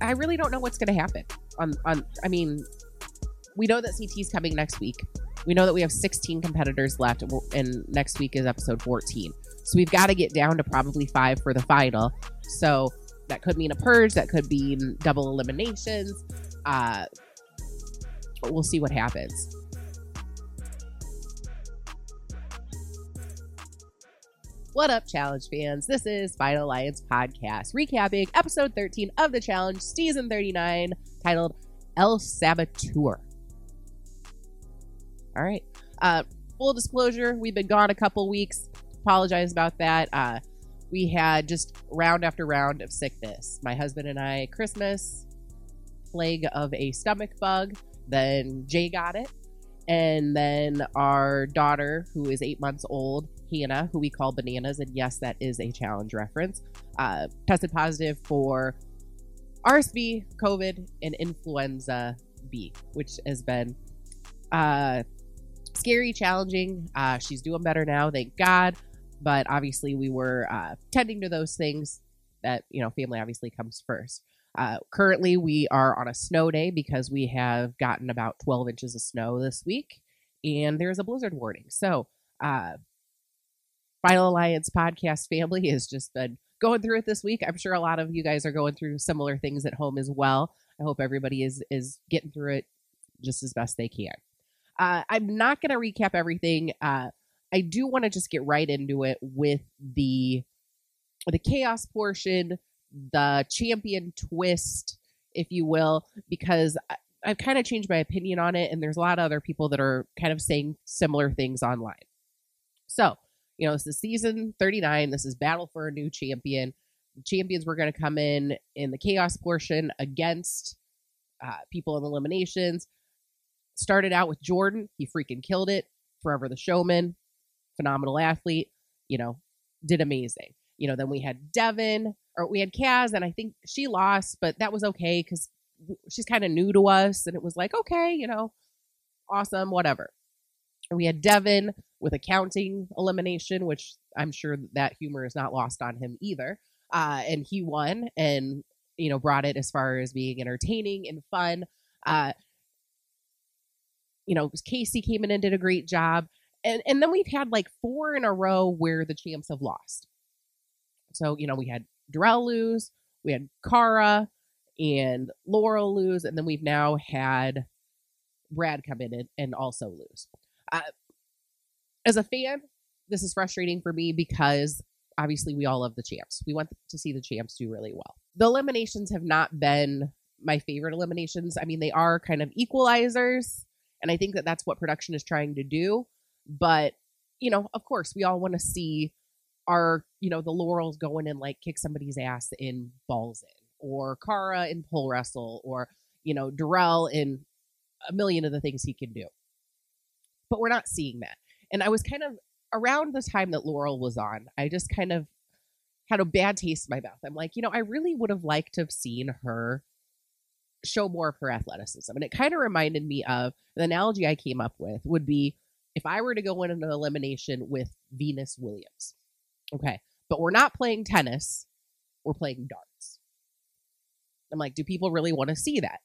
I really don't know what's going to happen. On on, I mean, we know that CT is coming next week. We know that we have 16 competitors left, and next week is episode 14. So we've got to get down to probably five for the final. So that could mean a purge. That could mean double eliminations. Uh, we'll see what happens. What up, challenge fans? This is Final Alliance Podcast, recapping episode 13 of the challenge, season 39, titled El Saboteur. All right. Uh, full disclosure, we've been gone a couple weeks. Apologize about that. Uh, we had just round after round of sickness. My husband and I, Christmas, plague of a stomach bug. Then Jay got it. And then our daughter, who is eight months old, Hannah, who we call Bananas, and yes, that is a challenge reference, uh, tested positive for RSV, COVID, and influenza B, which has been uh, scary, challenging. Uh, she's doing better now, thank God. But obviously, we were uh, tending to those things that, you know, family obviously comes first. Uh, currently, we are on a snow day because we have gotten about 12 inches of snow this week, and there's a blizzard warning. So, uh, Final Alliance podcast family has just been going through it this week. I'm sure a lot of you guys are going through similar things at home as well. I hope everybody is is getting through it just as best they can. Uh, I'm not going to recap everything. Uh, I do want to just get right into it with the the chaos portion, the champion twist, if you will, because I, I've kind of changed my opinion on it, and there's a lot of other people that are kind of saying similar things online. So you know, this is season 39. This is Battle for a New Champion. The champions were going to come in in the chaos portion against uh, people in eliminations. Started out with Jordan. He freaking killed it. Forever the showman. Phenomenal athlete. You know, did amazing. You know, then we had Devin, or we had Kaz, and I think she lost, but that was okay because she's kind of new to us. And it was like, okay, you know, awesome, whatever. And we had Devin with accounting elimination, which I'm sure that humor is not lost on him either. Uh, and he won and, you know, brought it as far as being entertaining and fun. Uh, you know, Casey came in and did a great job. And, and then we've had like four in a row where the champs have lost. So, you know, we had Darrell lose, we had Cara and Laurel lose, and then we've now had Brad come in and, and also lose. Uh, as a fan, this is frustrating for me because obviously we all love the champs. We want to see the champs do really well. The eliminations have not been my favorite eliminations. I mean, they are kind of equalizers, and I think that that's what production is trying to do. But, you know, of course, we all want to see our, you know, the Laurels going and like kick somebody's ass in balls in, or Cara in pole wrestle, or, you know, Darrell in a million of the things he can do. But we're not seeing that. And I was kind of around the time that Laurel was on, I just kind of had a bad taste in my mouth. I'm like, you know, I really would have liked to have seen her show more of her athleticism. And it kind of reminded me of the analogy I came up with would be if I were to go in an elimination with Venus Williams. Okay. But we're not playing tennis, we're playing darts. I'm like, do people really want to see that?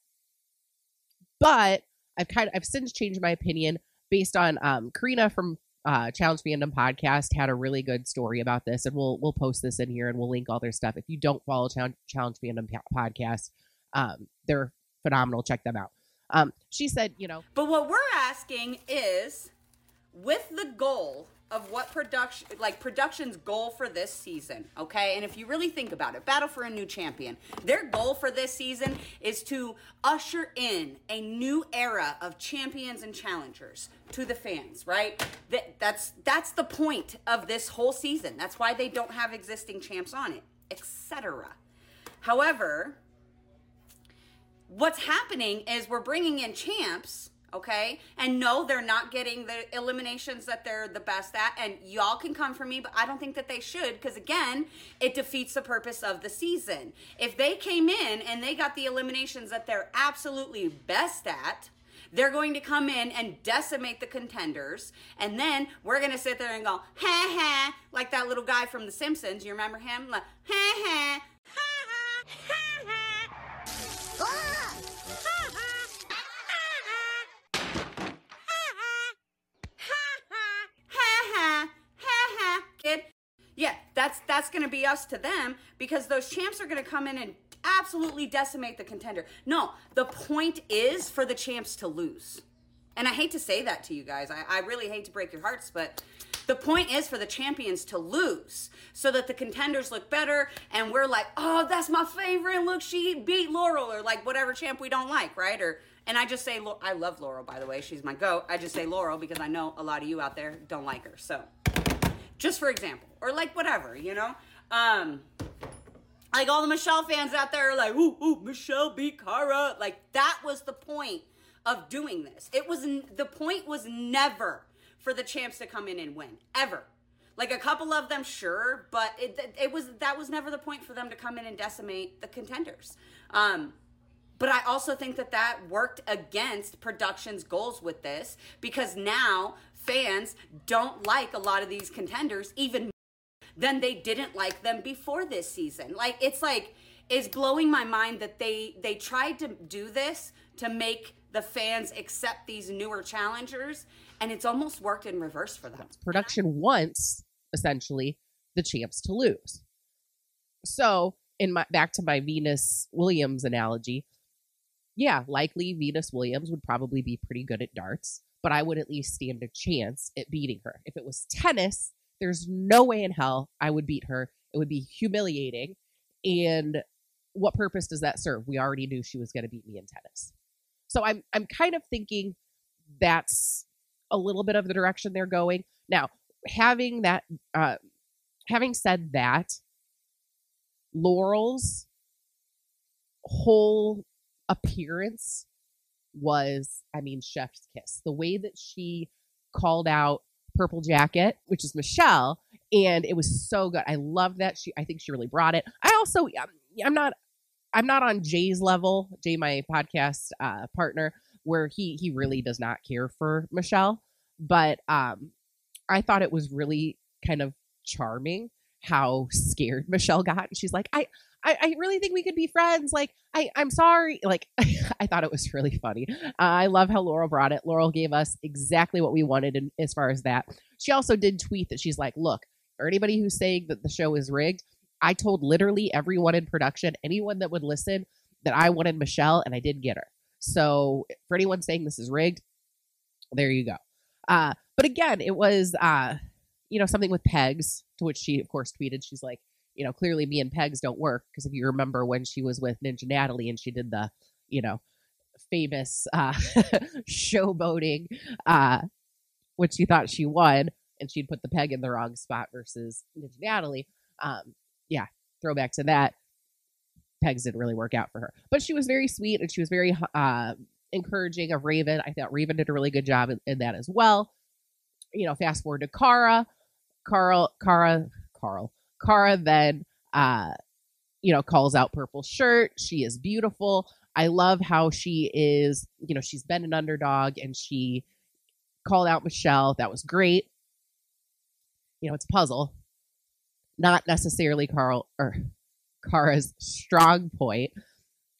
But I've kind of I've since changed my opinion based on um, Karina from uh, Challenge Fandom podcast had a really good story about this, and we'll we'll post this in here and we'll link all their stuff. If you don't follow Challenge, Challenge Fandom podcast, um, they're phenomenal. Check them out. Um, she said, you know, but what we're asking is, with the goal of what production like production's goal for this season okay? And if you really think about it battle for a new champion their goal for this season is to usher in a new era of champions and challengers to the fans right? That, that's that's the point of this whole season. That's why they don't have existing champs on it etc however what's happening is we're bringing in champs okay? And no, they're not getting the eliminations that they're the best at. And y'all can come for me, but I don't think that they should because, again, it defeats the purpose of the season. If they came in and they got the eliminations that they're absolutely best at, they're going to come in and decimate the contenders, and then we're going to sit there and go, ha ha, like that little guy from The Simpsons. You remember him? Like, ha ha. That's going to be us to them because those champs are going to come in and absolutely decimate the contender. No, the point is for the champs to lose. And I hate to say that to you guys. I, I really hate to break your hearts, but the point is for the champions to lose so that the contenders look better and we're like, oh, that's my favorite. Look, she beat Laurel or like whatever champ we don't like, right? Or and I just say I love Laurel by the way. She's my goat. I just say Laurel because I know a lot of you out there don't like her. So, just for example, or like whatever, you know. Um, like all the Michele fans out there are like, ooh, ooh, Michele beat Cara. Like that was the point of doing this. It was the point was never for the champs to come in and win ever. Like a couple of them, sure, but it it was that was never the point for them to come in and decimate the contenders. Um, but I also think that that worked against production's goals with this because now fans don't like a lot of these contenders even than they didn't like them before this season. Like it's like it's blowing my mind that they they tried to do this to make the fans accept these newer challengers and it's almost worked in reverse for them. Production wants essentially the champs to lose. So, in my back to my Venus Williams analogy, yeah, likely Venus Williams would probably be pretty good at darts, but I would at least stand a chance at beating her. If it was tennis, there's no way in hell I would beat her. It would be humiliating. And what purpose does that serve? We already knew she was going to beat me in tennis. So I'm I'm kind of thinking that's a little bit of the direction they're going. Now, having that, uh, having said that, Laurel's whole appearance was, I mean, chef's kiss. The way that she called out Purple Jacket, which is Michele, and it was so good. I love that she. I think she really brought it. I also, um, I'm not, I'm not on Jay's level. Jay, my podcast uh, partner, where he he really does not care for Michele. But um, I thought it was really kind of charming how scared Michele got. And she's like, I, I, I really think we could be friends. Like, I, I'm sorry. Like, I thought it was really funny. Uh, I love how Laurel brought it. Laurel gave us exactly what we wanted in, as far as that. She also did tweet that she's like, look, for anybody who's saying that the show is rigged, I told literally everyone in production, anyone that would listen, that I wanted Michele and I did get her. So for anyone saying this is rigged, there you go. Uh, but again, it was, uh, you know, something with pegs, to which she, of course, tweeted. She's like, you know, clearly me and pegs don't work. Because if you remember when she was with Ninja Natalie and she did the, you know, famous uh, showboating, uh, which she thought she won, and she'd put the peg in the wrong spot versus Ninja Natalie. Um, yeah, throwback to that. Pegs didn't really work out for her, but she was very sweet and she was very uh, encouraging of Raven. I thought Raven did a really good job in, in that as well. You know, fast forward to Cara, Carl, Cara, Carl, Cara then, uh, you know, calls out Purple Shirt. She is beautiful. I love how she is, you know, she's been an underdog and she called out Michele. That was great. You know, it's a puzzle. Not necessarily Carl or Cara's strong point.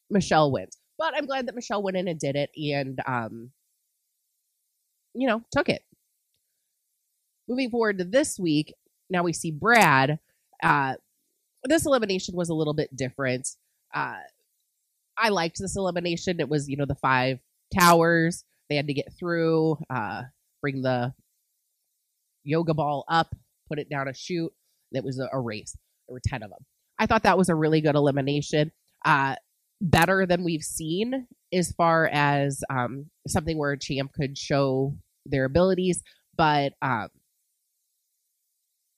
Michele wins. But I'm glad that Michele went in and did it and, um, you know, took it. Moving forward to this week, now we see Brad. Uh, this elimination was a little bit different. Uh, I liked this elimination. It was, you know, the five towers they had to get through, uh, bring the yoga ball up, put it down a chute. It was a, a race. There were 10 of them. I thought that was a really good elimination. Uh, better than we've seen as far as um, something where a champ could show their abilities, but um,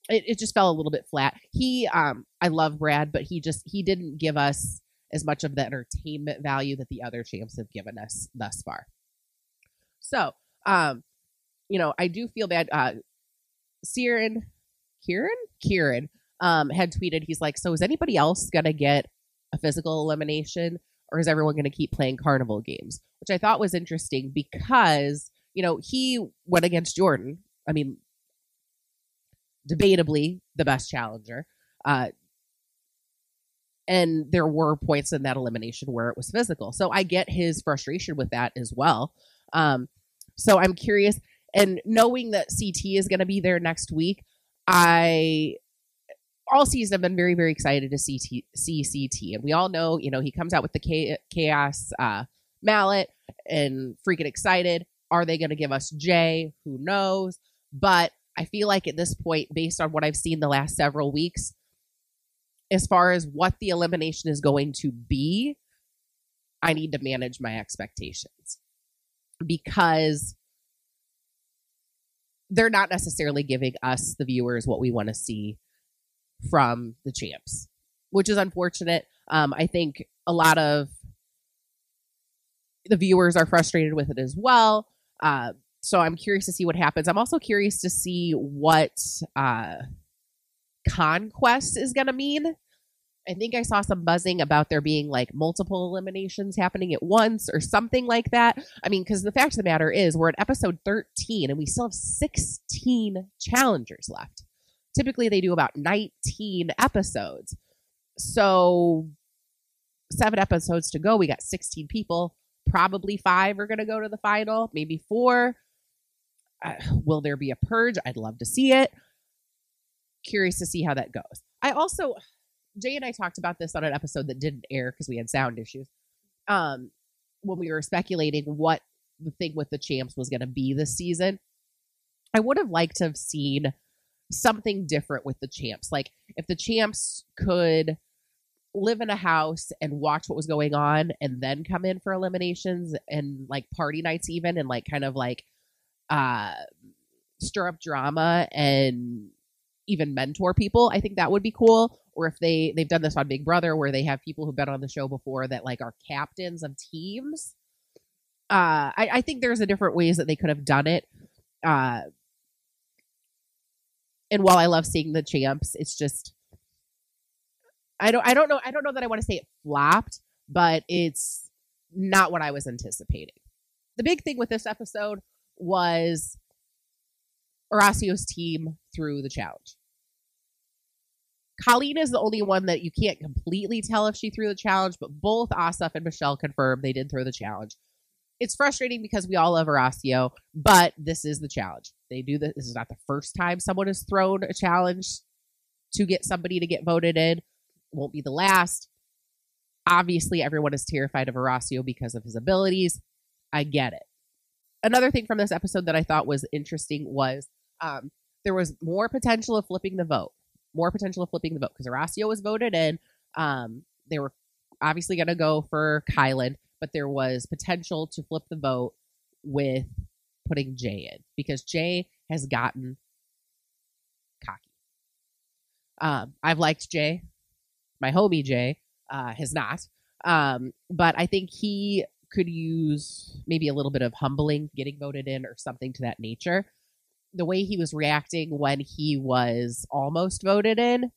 it, it just fell a little bit flat. He, um, I love Brad, but he just he didn't give us as much of the entertainment value that the other champs have given us thus far. So, um, you know, I do feel bad. Uh, Kieran, Kieran, Kieran, um, had tweeted. He's like, "So is anybody else gonna get a physical elimination or is everyone to keep playing carnival games? Which I thought was interesting because, you know, he went against Jordan. I mean, debatably the best challenger. Uh, and there were points in that elimination where it was physical. So I get his frustration with that as well. Um, so I'm curious. And knowing that CT is going to be there next week, I all season I've been very, very excited to see T- see CT. And we all know, you know, he comes out with the chaos uh, mallet and freaking excited. Are they going to give us Jay? Who knows? But I feel like at this point, based on what I've seen the last several weeks, as far as what the elimination is going to be, I need to manage my expectations because they're not necessarily giving us, the viewers, what we want to see from the champs, which is unfortunate. Um, I think a lot of the viewers are frustrated with it as well. Uh, so I'm curious to see what happens. I'm also curious to see what uh, conquest is going to mean. I think I saw some buzzing about there being like multiple eliminations happening at once or something like that. I mean, because the fact of the matter is, we're at episode 13 and we still have 16 challengers left. Typically, they do about 19 episodes. So, seven episodes to go. We got 16 people. Probably five are going to go to the final, maybe four. Will there be a purge? I'd love to see it. Curious to see how that goes. I also, Jay and I talked about this on an episode that didn't air because we had sound issues. Um, when we were speculating what the thing with the champs was going to be this season, I would have liked to have seen something different with the champs. Like if the champs could live in a house and watch what was going on and then come in for eliminations and like party nights even and like kind of like uh stir up drama and even mentor people i think that would be cool. Or if they they've done this on big brother where they have people who've been on the show before that like are captains of teams. Uh i, I think there's a different ways that they could have done it. Uh and while I love seeing the champs, it's just I don't I don't know I don't know that I want to say it flopped, but it's not what I was anticipating. The big thing with this episode was Horacio's team threw the challenge. Colleen is the only one that you can't completely tell if she threw the challenge, but both Asaf and Michelle confirmed they did throw the challenge it's frustrating because we all love Horacio, but this is the challenge. They do this. This is not the first time someone has thrown a challenge to get somebody to get voted in. Won't be the last. Obviously, everyone is terrified of Horacio because of his abilities. I get it. Another thing from this episode that I thought was interesting was um, there was more potential of flipping the vote. More potential of flipping the vote because Horacio was voted in. Um, they were obviously going to go for Kyland but there was potential to flip the vote with putting Jay in because Jay has gotten cocky. Um, I've liked Jay. My homie Jay uh, has not. Um, but I think he could use maybe a little bit of humbling, getting voted in, or something to that nature. The way he was reacting when he was almost voted in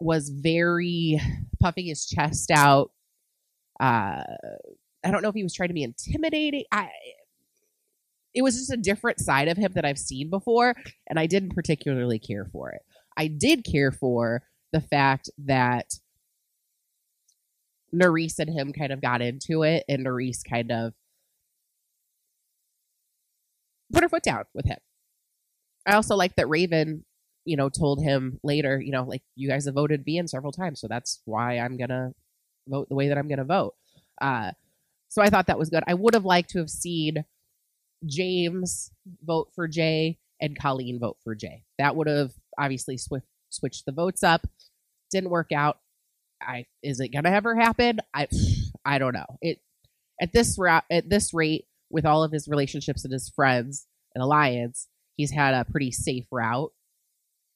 was very puffing his chest out, uh, I don't know if he was trying to be intimidating. I it was just a different side of him that I've seen before, and I didn't particularly care for it. I did care for the fact that Nurys and him kind of got into it, and Nurys kind of put her foot down with him. I also like that Raven, you know, told him later, you know, like you guys have voted me in several times, so that's why I'm gonna vote the way that I'm to vote. Uh, so I thought that was good. I would have liked to have seen James vote for Jay and Colleen vote for Jay. That would have obviously sw- switched the votes up. Didn't work out. I is it gonna ever happen? I I don't know. It at this ra- at this rate with all of his relationships and his friends and alliance, he's had a pretty safe route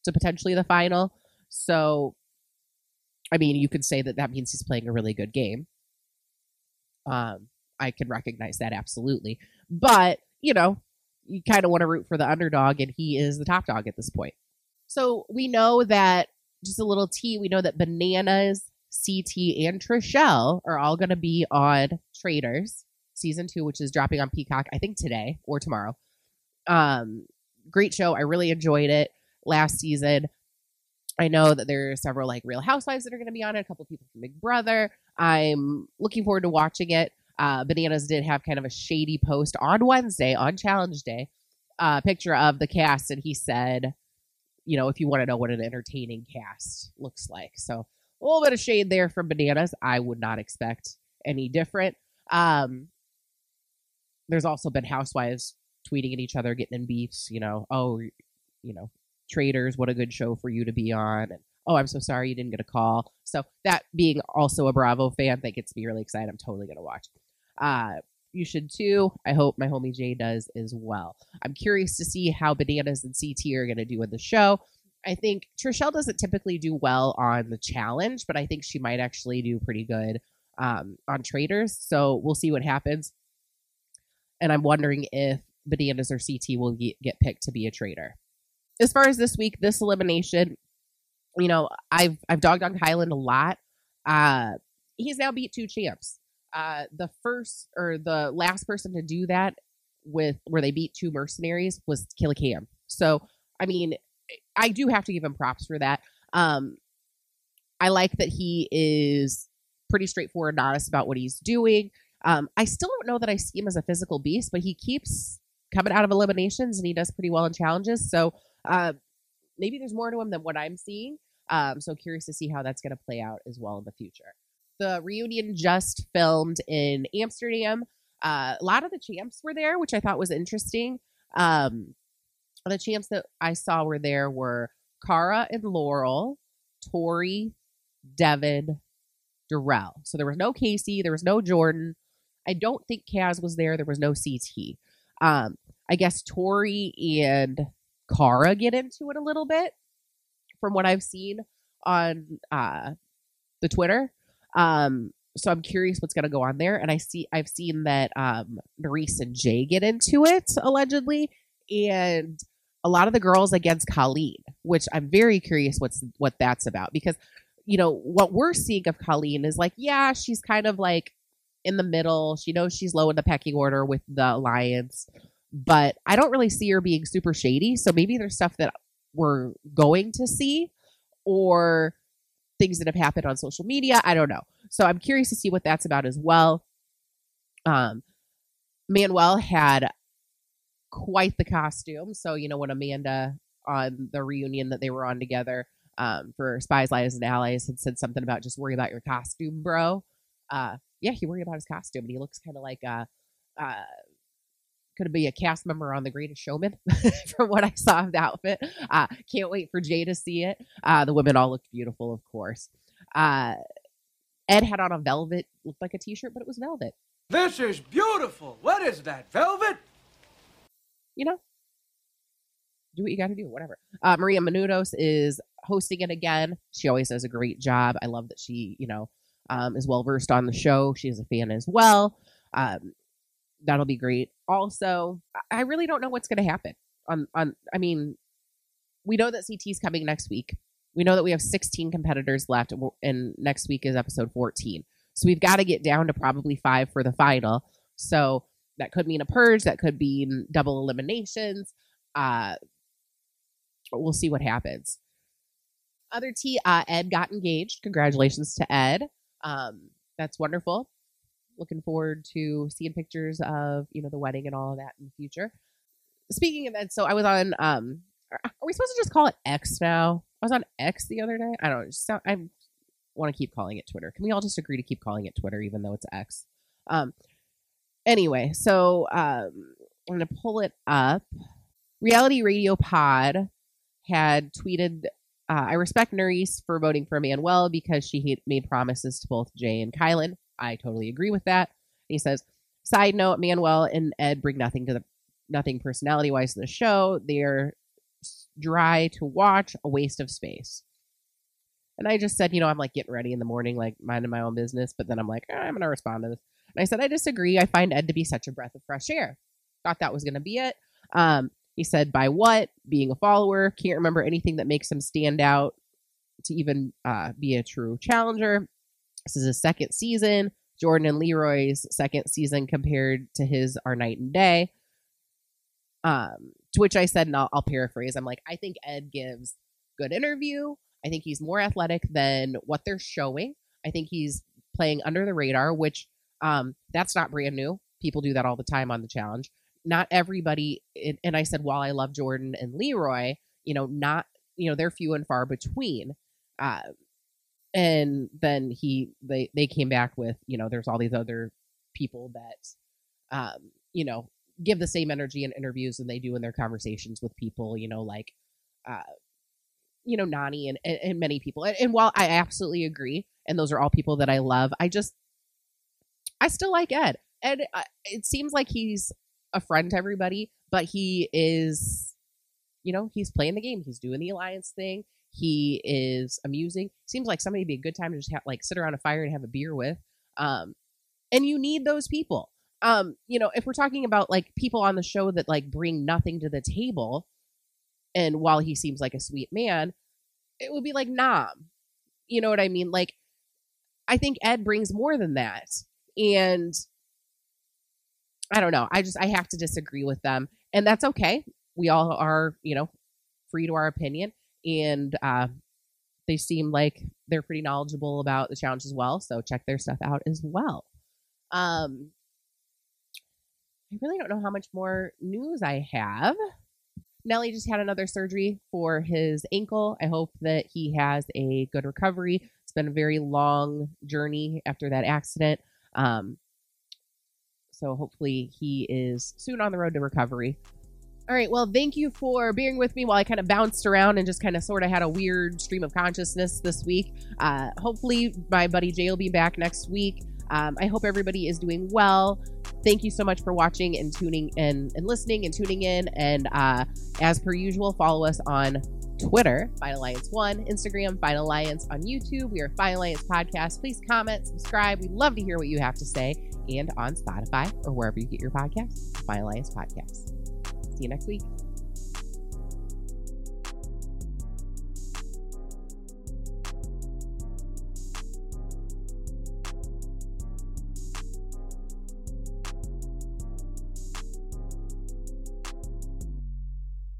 to potentially the final. So I mean, you could say that that means he's playing a really good game. Um, I can recognize that absolutely, but you know, you kind of want to root for the underdog, and he is the top dog at this point. So we know that just a little tea. We know that bananas, CT, and Trishelle are all going to be on Traitors season two, which is dropping on Peacock, I think today or tomorrow. Um, great show. I really enjoyed it last season. I know that there are several like Real Housewives that are going to be on it. A couple people from Big Brother. I'm looking forward to watching it. Uh, Bananas did have kind of a shady post on Wednesday on Challenge Day, a uh, picture of the cast, and he said, you know, if you want to know what an entertaining cast looks like. So a little bit of shade there from Bananas. I would not expect any different. Um, there's also been housewives tweeting at each other, getting in beefs. You know, oh, you know, traitors, what a good show for you to be on, and oh, I'm so sorry you didn't get a call. So that being also a Bravo fan, that gets me really excited. I'm totally gonna watch. Uh, you should too. I hope my homie Jay does as well. I'm curious to see how Bananas and CT are gonna do in the show. I think Trishelle doesn't typically do well on the challenge, but I think she might actually do pretty good um, on traitors. So we'll see what happens. And I'm wondering if Bananas or CT will get picked to be a traitor. As far as this week, this elimination, you know, I've I've dogged on Kyland a lot. Uh, he's now beat two champs. Uh, the first or the last person to do that with where they beat two mercenaries was Killa Cam. So I mean, I do have to give him props for that. Um, I like that he is pretty straightforward and honest about what he's doing. Um, I still don't know that I see him as a physical beast, but he keeps coming out of eliminations and he does pretty well in challenges. So uh, maybe there's more to him than what I'm seeing. Um, so curious to see how that's going to play out as well in the future. The reunion just filmed in Amsterdam. Uh, a lot of the champs were there, which I thought was interesting. Um, the champs that I saw were there were Cara and Laurel, Tori, Devin, Darrell. So there was no Casey, there was no Jordan. I don't think Kaz was there. There was no CT. Um, I guess Tori and Cara get into it a little bit from what I've seen on uh, the Twitter. Um, so I'm curious what's going to go on there. And I see I've seen that um, Nurys and Jay get into it allegedly, and a lot of the girls against Colleen, which I'm very curious what's what that's about because you know what we're seeing of Colleen is like yeah she's kind of like in the middle. She knows she's low in the pecking order with the alliance, but I don't really see her being super shady. So maybe there's stuff that we're going to see or things that have happened on social media. I don't know. So I'm curious to see what that's about as well. Um, Manuel had quite the costume. So, you know, when Amanda on the reunion that they were on together um, for Spies, Lies, and Allies had said something about just worry about your costume, bro. Uh, yeah, he worried about his costume and he looks kind of like a, uh, could be a cast member on The Greatest Showman from what I saw of the outfit. Uh, can't wait for Jay to see it. Uh, the women all looked beautiful, of course. Uh, Ed had on a velvet, looked like a t-shirt, but it was velvet. This is beautiful. What is that, velvet? You know, do what you got to do, whatever. Uh, Maria Menounos is hosting it again. She always does a great job. I love that she, you know, um, is well versed on the show. She's a fan as well. Um, that'll be great. Also, I really don't know what's going to happen. On on, I mean, we know that CT is coming next week. We know that we have 16 competitors left, and next week is episode 14. So we've got to get down to probably five for the final. So that could mean a purge. That could mean double eliminations. Uh, we'll see what happens. Other T, uh, Ed got engaged. Congratulations to Ed. Um, that's wonderful. Looking forward to seeing pictures of you know the wedding and all of that in the future. Speaking of that, so I was on. Um, are we supposed to just call it X now? I was on X the other day. I don't know. I want to keep calling it Twitter. Can we all just agree to keep calling it Twitter, even though it's X? Um. Anyway, so um, I'm gonna pull it up. Reality Radio Pod had tweeted uh, I respect Nurys for voting for Manuel because she made promises to both Jay and Kyland. I totally agree with that. he says, side note, Manuel and Ed bring nothing to the nothing personality wise to the show. They're dry to watch, a waste of space. And I just said, you know, I'm like getting ready in the morning, like minding my own business. But then I'm like, oh, I'm going to respond to this. And I said, I disagree. I find Ed to be such a breath of fresh air. Thought that was going to be it. Um, he said, by what? Being a follower. Can't remember anything that makes him stand out to even uh, be a true challenger. This is his second season. Jordan and Leroy's second season compared to his are night and day. Um, to which I said, and I'll, I'll paraphrase, I'm like, I think Ed gives good interview. I think he's more athletic than what they're showing. I think he's playing under the radar, which um, that's not brand new. People do that all the time on the challenge not everybody and I said while I love Jordan and Leroy, you know, not you know they're few and far between. Uh, and then he they they came back with you know there's all these other people that um you know give the same energy in interviews than they do in their conversations with people you know like uh you know Nany and and, many people and, and while i absolutely agree and those are all people that i love i just i still like ed ed it seems like he's a friend to everybody but he is you know he's playing the game he's doing the alliance thing he is amusing. Seems like somebody be a good time to just like sit around a fire and have a beer with. Um, and you need those people. Um, you know, if we're talking about like people on the show that like bring nothing to the table, and while he seems like a sweet man, it would be like Nam. You know what I mean? Like, I think Ed brings more than that, and I don't know. I just I have to disagree with them, and that's okay. We all are, you know, free to our opinion and uh, they seem like they're pretty knowledgeable about the challenge as well. So check their stuff out as well. Um, I really don't know how much more news I have. Nelly just had another surgery for his ankle. I hope that he has a good recovery. It's been a very long journey after that accident. Um, so hopefully he is soon on the road to recovery. All right. Well, thank you for being with me while I kind of bounced around and just kind of sort of had a weird stream of consciousness this week. Uh, hopefully, my buddy Jay will be back next week. Um, I hope everybody is doing well. Thank you so much for watching and tuning in and listening and tuning in. And uh, as per usual, follow us on Twitter, Final Alliance One, Instagram, Final Alliance on YouTube. We are Final Alliance Podcast. Please comment, subscribe. We'd love to hear what you have to say. And on Spotify or wherever you get your podcast, Final Alliance Podcast. See you next week.